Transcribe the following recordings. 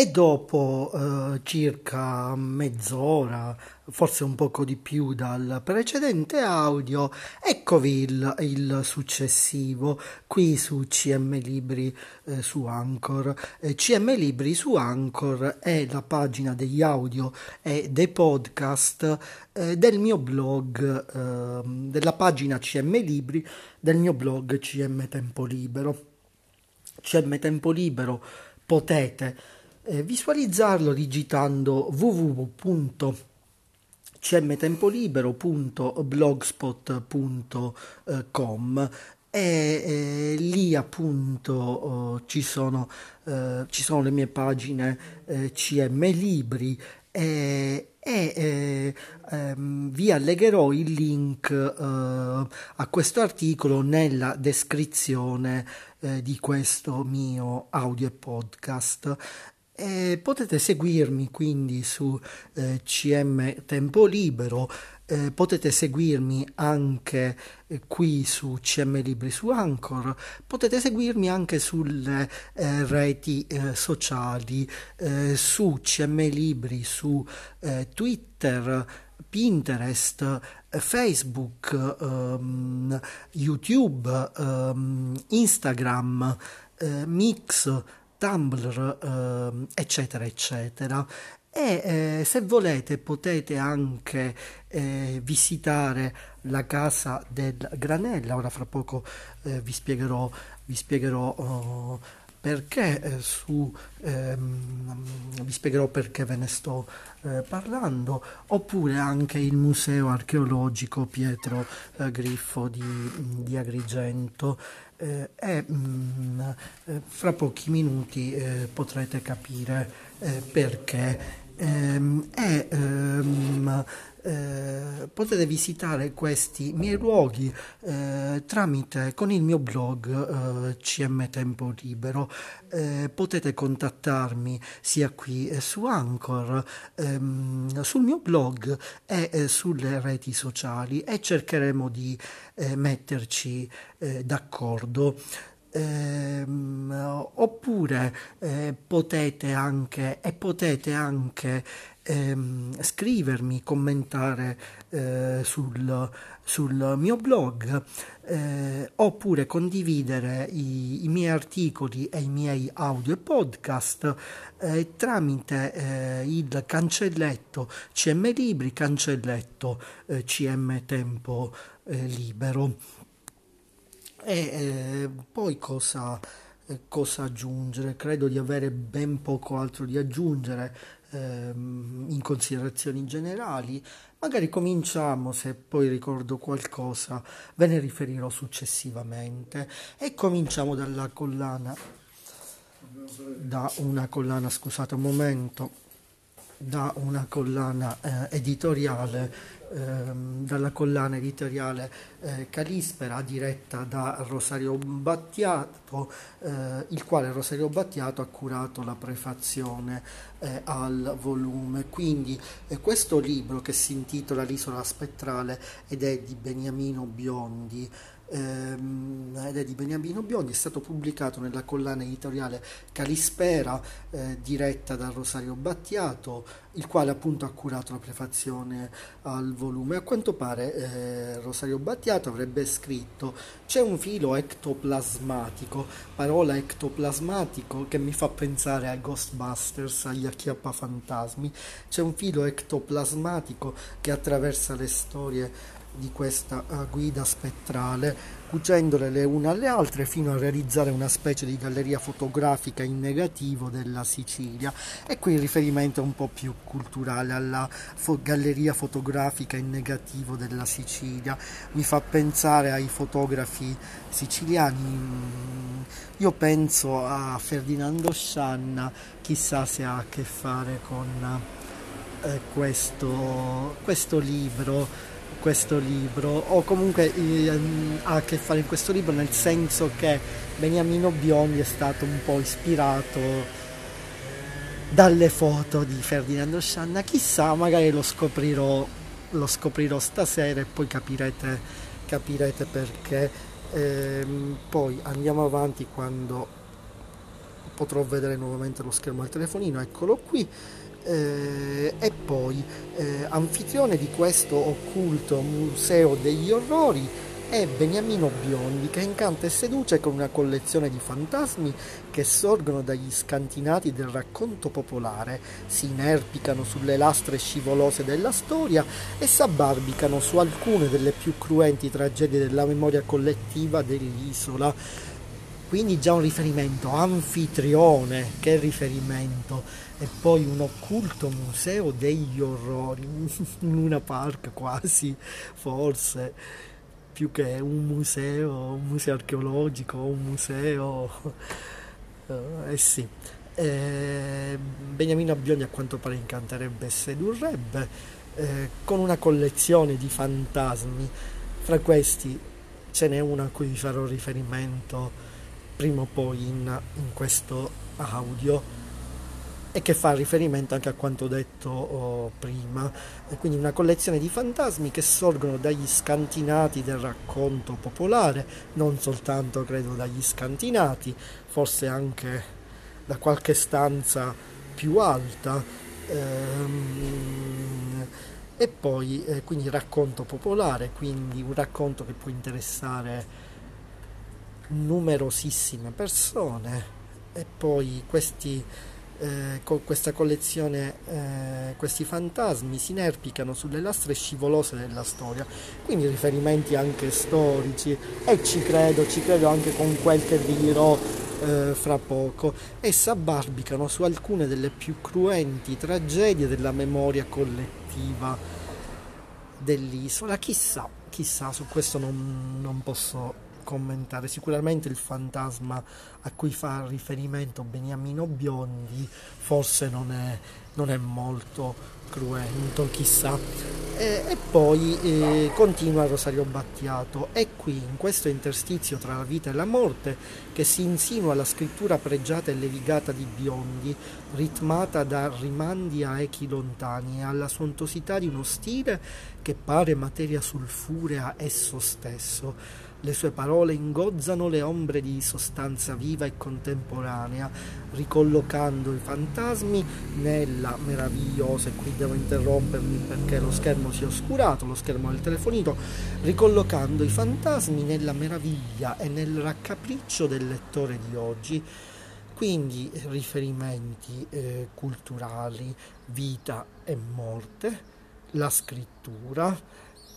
E dopo eh, circa mezz'ora, forse un poco di più dal precedente audio, eccovi il, il successivo qui su CM Libri eh, su Anchor. Eh, CM Libri su Anchor è la pagina degli audio e dei podcast eh, del mio blog, ehm, della pagina CM Libri del mio blog CM Tempo Libero. CM Tempo Libero potete eh, visualizzarlo digitando www.cmtempolibero.blogspot.com e eh, lì appunto oh, ci, sono, eh, ci sono le mie pagine eh, CM Libri e, e ehm, vi allegherò il link eh, a questo articolo nella descrizione eh, di questo mio audio e podcast. E potete seguirmi quindi su eh, CM Tempo Libero, eh, potete seguirmi anche eh, qui su CM Libri su Anchor, potete seguirmi anche sulle eh, reti eh, sociali, eh, su CM Libri, su Twitter, Pinterest, Facebook, um, YouTube, um, Instagram, Mix, Tumblr, eh, eccetera, eccetera. E eh, se volete potete anche eh, visitare la casa del Granella, ora fra poco eh, vi spiegherò, vi spiegherò oh, perché eh, su, ehm, vi spiegherò perché ve ne sto eh, parlando, oppure anche il Museo Archeologico Pietro eh, Griffo di, di Agrigento. Eh, e mh, mm, eh, fra pochi minuti eh, potrete capire perché. Ehm, e, ehm, eh, potete visitare questi miei luoghi eh, tramite con il mio blog eh, CM Tempo Libero. Eh, potete contattarmi sia qui eh, su Anchor, ehm, sul mio blog e sulle reti sociali e cercheremo di metterci d'accordo. Eh, oppure eh, potete anche e potete anche ehm, scrivermi, commentare eh, sul, sul, mio blog eh, oppure condividere i, i, miei articoli e i miei audio e podcast eh, tramite eh, il cancelletto CM Libri, cancelletto eh, CM Tempo Libero. E poi cosa cosa aggiungere, credo di avere ben poco altro da aggiungere ehm, in considerazioni generali. Magari cominciamo, se poi ricordo qualcosa, ve ne riferirò successivamente. E cominciamo dalla collana, da una collana, scusate un momento, da una collana eh, editoriale ehm, dalla collana editoriale eh, Calispera diretta da Rosario Battiato, eh, il quale Rosario Battiato ha curato la prefazione eh, al volume. Quindi eh, questo libro che si intitola L'isola spettrale ed è di Beniamino Biondi ehm, ed è di Beniamino Biondi, è stato pubblicato nella collana editoriale Calispera, eh, diretta da Rosario Battiato, il quale appunto ha curato la prefazione al volume. A quanto pare eh, Rosario Battiato avrebbe scritto c'è un filo ectoplasmatico, parola ectoplasmatico che mi fa pensare a Ghostbusters, agli acchiappafantasmi, c'è un filo ectoplasmatico che attraversa le storie di questa uh, guida spettrale, cucendole le une alle altre fino a realizzare una specie di galleria fotografica in negativo della Sicilia. E qui il riferimento è un po' più culturale alla fo- galleria fotografica in negativo della Sicilia. Mi fa pensare ai fotografi siciliani. Io penso a Ferdinando Scianna, chissà se ha a che fare con eh, questo, questo libro questo libro o comunque eh, ha a che fare in questo libro nel senso che Beniamino Biondi è stato un po' ispirato dalle foto di Ferdinando Scianna. Chissà magari lo scoprirò lo scoprirò stasera e poi capirete, capirete perché. Ehm, poi andiamo avanti quando potrò vedere nuovamente lo schermo del telefonino, eccolo qui. Eh, e poi eh, anfitrione di questo occulto museo degli orrori è Beniamino Biondi che incanta e seduce con una collezione di fantasmi che sorgono dagli scantinati del racconto popolare, si inerpicano sulle lastre scivolose della storia e s'abbarbicano su alcune delle più cruenti tragedie della memoria collettiva dell'isola. Quindi già un riferimento, anfitrione, che riferimento, e poi un occulto museo degli orrori, un Luna Park quasi, forse più che un museo, un museo archeologico, un museo... Eh, eh sì. Eh, Beniamino Abbioni a quanto pare incanterebbe e sedurrebbe, eh, con una collezione di fantasmi. Fra questi ce n'è uno a cui vi farò riferimento prima o poi in, in questo audio e che fa riferimento anche a quanto detto oh, prima, quindi una collezione di fantasmi che sorgono dagli scantinati del racconto popolare, non soltanto credo dagli scantinati, forse anche da qualche stanza più alta. Ehm, e poi eh, quindi racconto popolare, quindi un racconto che può interessare numerosissime persone e poi questi eh, con questa collezione eh, questi fantasmi si inerpicano sulle lastre scivolose della storia, quindi riferimenti anche storici. E ci credo, ci credo anche con quel che vi dirò eh, fra poco. E s'abbarbicano su alcune delle più cruenti tragedie della memoria collettiva dell'isola. Chissà, chissà, su questo non, non posso commentare. Sicuramente il fantasma a cui fa riferimento Beniamino Biondi forse non è, non è molto cruento, chissà. E, e poi eh, continua Rosario Battiato. È qui, in questo interstizio tra la vita e la morte, che si insinua la scrittura pregiata e levigata di Biondi, ritmata da rimandi a echi lontani e alla suontosità di uno stile che pare materia sulfurea esso stesso le sue parole ingozzano le ombre di sostanza viva e contemporanea, ricollocando i fantasmi nella meravigliosa, e qui devo interrompermi perché lo schermo si è oscurato, lo schermo del telefonino, ricollocando i fantasmi nella meraviglia e nel raccapriccio del lettore di oggi. Quindi riferimenti eh, culturali, vita e morte, la scrittura,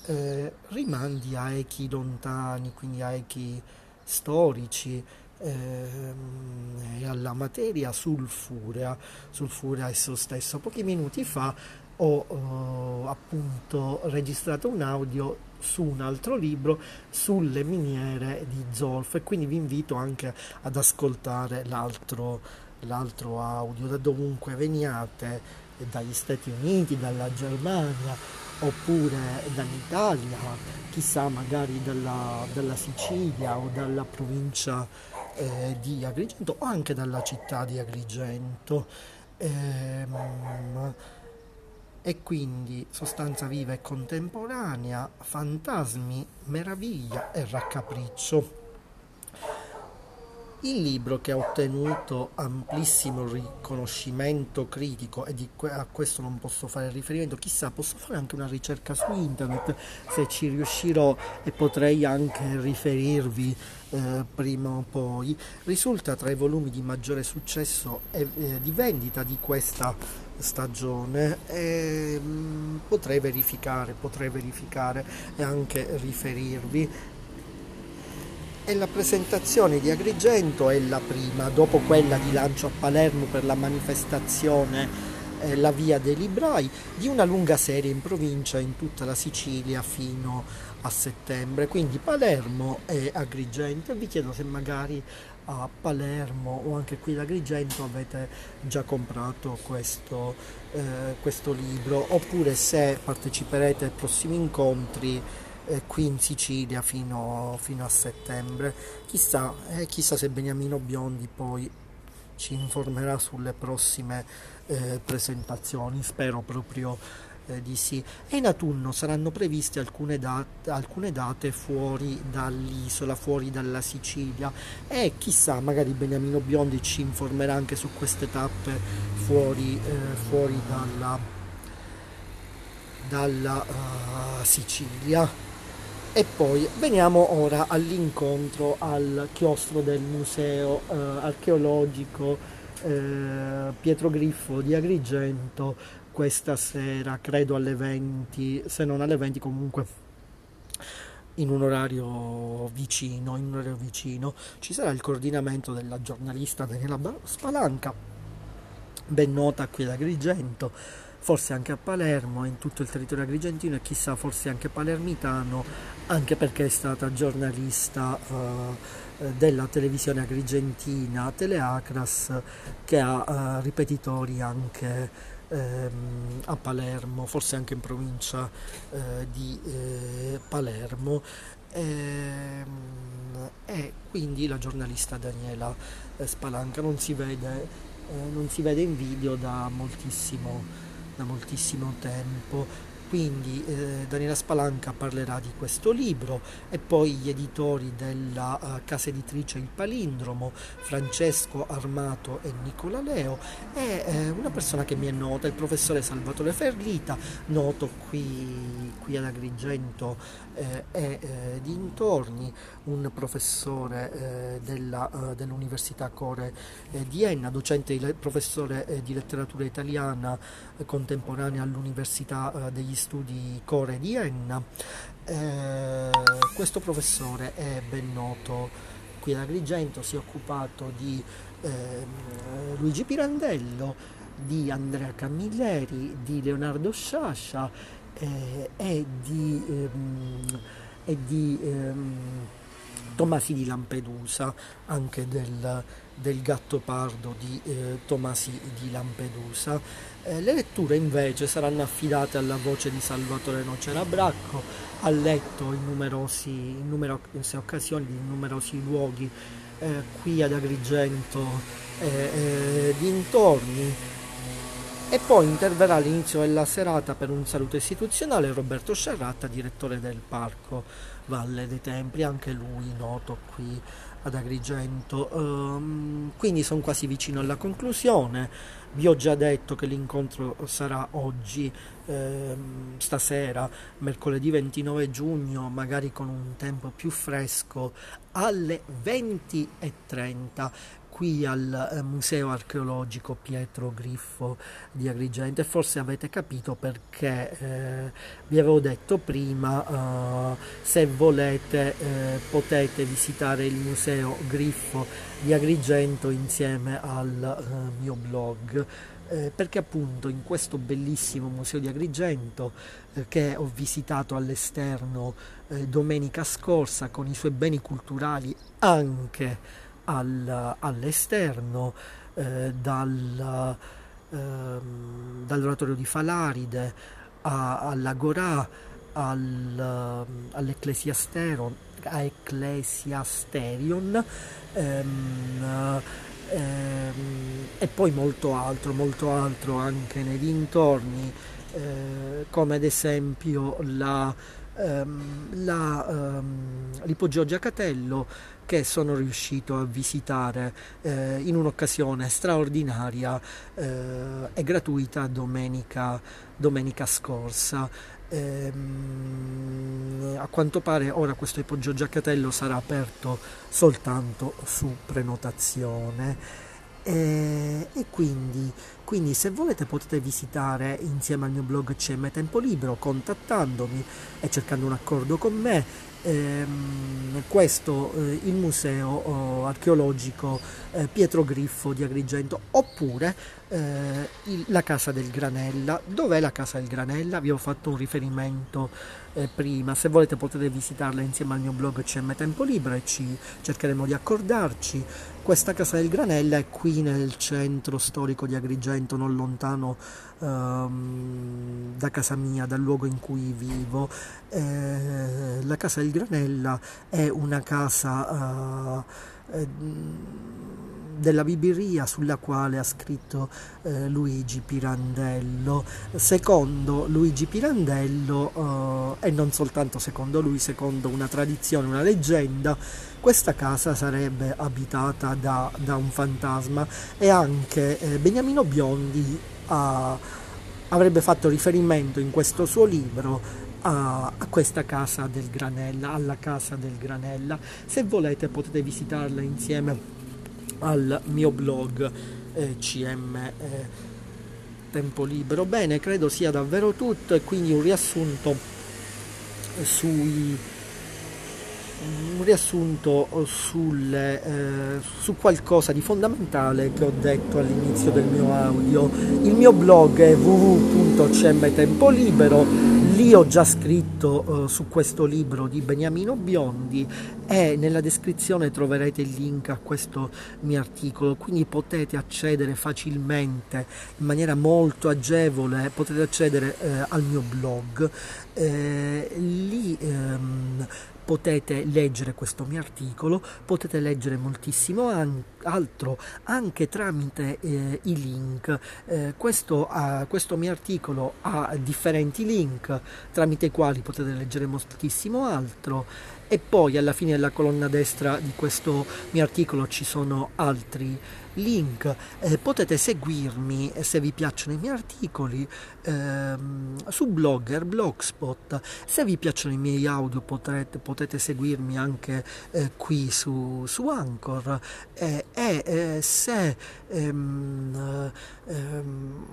eh, rimandi a echi lontani, quindi a echi storici ehm, e alla materia sulfurea, sulfurea esso stesso. Pochi minuti fa ho eh, appunto registrato un audio su un altro libro sulle miniere di zolfo e quindi vi invito anche ad ascoltare l'altro, l'altro audio da dovunque veniate dagli Stati Uniti, dalla Germania oppure dall'Italia, chissà magari dalla, dalla Sicilia o dalla provincia eh, di Agrigento o anche dalla città di Agrigento. Ehm, e quindi sostanza viva e contemporanea, fantasmi, meraviglia e raccapriccio. Il libro che ha ottenuto amplissimo riconoscimento critico e que- a questo non posso fare riferimento, chissà, posso fare anche una ricerca su internet se ci riuscirò e potrei anche riferirvi eh, prima o poi, risulta tra i volumi di maggiore successo e eh, di vendita di questa stagione e mh, mm, potrei verificare, potrei verificare e anche riferirvi e la presentazione di Agrigento è la prima, dopo quella di lancio a Palermo per la manifestazione eh, La Via dei Librai, di una lunga serie in provincia in tutta la Sicilia fino a settembre, quindi Palermo e Agrigento. Vi chiedo se magari a Palermo o anche qui ad Agrigento avete già comprato questo, eh, questo libro oppure se parteciperete ai prossimi incontri eh, qui in Sicilia fino, fino a settembre. Chissà, eh, chissà se Beniamino Biondi poi ci informerà sulle prossime eh, presentazioni, spero proprio eh, di sì. E in autunno saranno previste alcune date, alcune date fuori dall'isola, fuori dalla Sicilia e chissà, magari Beniamino Biondi ci informerà anche su queste tappe fuori, eh, fuori dalla, dalla uh, Sicilia. E poi veniamo ora all'incontro al chiostro del museo eh, archeologico eh, Pietro Griffo di Agrigento questa sera, credo alle 20, se non alle 20 comunque in un orario vicino, in un orario vicino. Ci sarà il coordinamento della giornalista Daniela Spalanca, ben nota qui ad Agrigento, forse anche a Palermo, in tutto il territorio agrigentino e chissà forse anche palermitano, anche perché è stata giornalista uh, della televisione agrigentina Teleacras che ha uh, ripetitori anche ehm, a Palermo, forse anche in provincia eh, di eh, Palermo. Ehm, e quindi la giornalista Daniela eh, Spalanca non si vede, eh, non si vede in video da moltissimo, da moltissimo tempo quindi eh, Daniela Spalanca parlerà di questo libro e poi gli editori della uh, casa editrice Il Palindromo, Francesco Armato e Nicola Leo e eh, una persona che mi è nota, il professore Salvatore Ferlita, noto qui, qui ad Agrigento eh, e eh, dintorni, un professore eh, della, dell'Università Core di Enna, docente, professore di letteratura italiana contemporanea all'Università degli studi Core di Enna. Eh, questo professore è ben noto qui ad Agrigento, si è occupato di eh, Luigi Pirandello, di Andrea Camilleri, di Leonardo Sciascia eh, e di, ehm, e di ehm, Tomasi di Lampedusa, anche del, del gatto pardo di eh, Tomasi di Lampedusa. Eh, le letture invece saranno affidate alla voce di Salvatore Nocera Bracco, ha letto in, numerosi, in numerose occasioni, in numerosi luoghi eh, qui ad Agrigento e eh, dintorni e poi interverrà all'inizio della serata per un saluto istituzionale Roberto Sciarratta, direttore del parco Valle dei Templi, anche lui noto qui ad Agrigento. Um, quindi sono quasi vicino alla conclusione. Vi ho già detto che l'incontro sarà oggi, ehm, stasera, mercoledì 29 giugno, magari con un tempo più fresco, alle 20.30 qui al eh, Museo Archeologico Pietro Griffo di Agrigento e forse avete capito perché eh, vi avevo detto prima eh, se volete eh, potete visitare il Museo Griffo di Agrigento insieme al eh, mio blog eh, perché appunto in questo bellissimo museo di Agrigento che ho visitato all'esterno domenica scorsa con i suoi beni culturali anche al, all'esterno, eh, dal, eh, dall'oratorio di Falaride a, all'Agorà, al, all'Ecclesiasterion, a Ecclesiasterion ehm, ehm, e poi molto altro, molto altro anche nei dintorni, eh, come ad esempio la, ehm, la, ehm, l'ipogeo Giacatello che sono riuscito a visitare eh, in un'occasione straordinaria eh, e gratuita domenica, domenica scorsa. Ehm, a quanto pare ora questo ipogeo Giacatello sarà aperto soltanto su prenotazione. E, e quindi, quindi, se volete potete visitare insieme al mio blog CM Tempo Libero contattandomi e cercando un accordo con me ehm, questo eh, il museo oh, archeologico eh, Pietro Griffo di Agrigento. Oppure eh, il, la casa del Granella. Dov'è la casa del Granella? Vi ho fatto un riferimento eh, prima. Se volete potete visitarla insieme al mio blog CM Tempo Libero e ci cercheremo di accordarci questa casa del Granella è qui nel centro storico di Agrigento, non lontano ehm, da casa mia, dal luogo in cui vivo. Eh, la casa del Granella è una casa eh, eh, della Bibiria sulla quale ha scritto eh, Luigi Pirandello. Secondo Luigi Pirandello, eh, e non soltanto secondo lui, secondo una tradizione, una leggenda, questa casa sarebbe abitata da, da un fantasma e anche eh, Beniamino Biondi ha, avrebbe fatto riferimento in questo suo libro a, a, questa casa del Granella, alla casa del Granella. Se volete potete visitarla insieme al mio blog eh, CM eh, Tempo Libero. Bene, credo sia davvero tutto e quindi un riassunto sui un riassunto sulle, eh, su qualcosa di fondamentale che ho detto all'inizio del mio audio. Il mio blog è www.cmtempolibero, lì ho già scritto eh, su questo libro di Beniamino Biondi e nella descrizione troverete il link a questo mio articolo, quindi potete accedere facilmente in maniera molto agevole, potete accedere eh, al mio blog. Eh, lì ehm, potete leggere questo mio articolo, potete leggere moltissimo an- altro anche tramite eh, i link. Eh, questo, uh, questo, mio articolo ha differenti link tramite i quali potete leggere moltissimo altro e poi alla fine della colonna destra di questo mio articolo ci sono altri link. Eh, potete seguirmi eh, se vi piacciono i miei articoli ehm, su Blogger, Blogspot. Se vi piacciono i miei audio potrete, potete seguirmi anche eh, qui su, su Anchor eh, e eh, se ehm, ehm,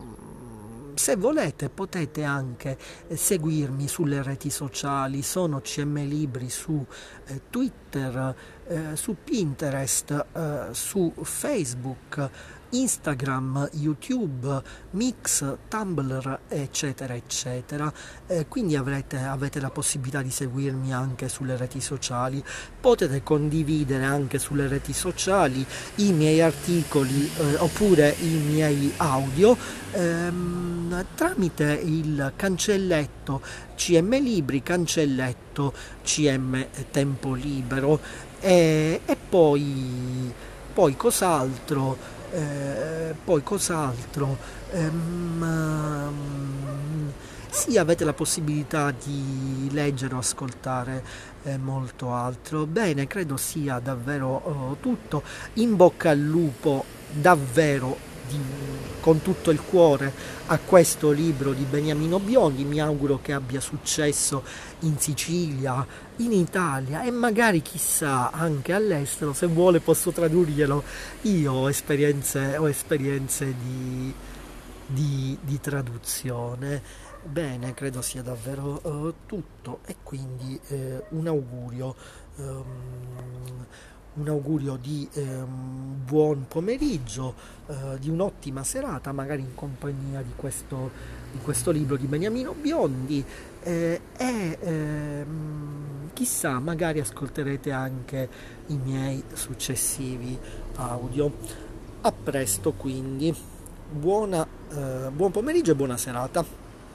se volete potete anche eh, seguirmi sulle reti sociali, sono CM Libri su eh, Twitter, eh, su Pinterest, eh, su Facebook, Instagram, YouTube, Mix, Tumblr, eccetera, eccetera. Eh, quindi avrete, avete la possibilità di seguirmi anche sulle reti sociali. Potete condividere anche sulle reti sociali i miei articoli eh, oppure i miei audio ehm, tramite il cancelletto CM Libri, cancelletto CM Tempo Libero e, e poi, poi cos'altro? Eh, poi cos'altro? Ehm, sì, avete la possibilità di leggere o ascoltare eh, molto altro. Bene, credo sia davvero oh, tutto. In bocca al lupo, davvero con tutto il cuore a questo libro di Beniamino Biondi. Mi auguro che abbia successo in Sicilia, in Italia e magari chissà anche all'estero. Se vuole posso tradurglielo. Io ho esperienze, ho esperienze di, di, di traduzione. Bene, credo sia davvero uh, tutto e quindi uh, un augurio. Um, un augurio di eh, buon pomeriggio, eh, di un'ottima serata, magari in compagnia di questo, di questo libro di Beniamino Biondi eh, e ehm, chissà, magari ascolterete anche i miei successivi audio. A presto quindi, Buona, eh, buon pomeriggio e buona serata.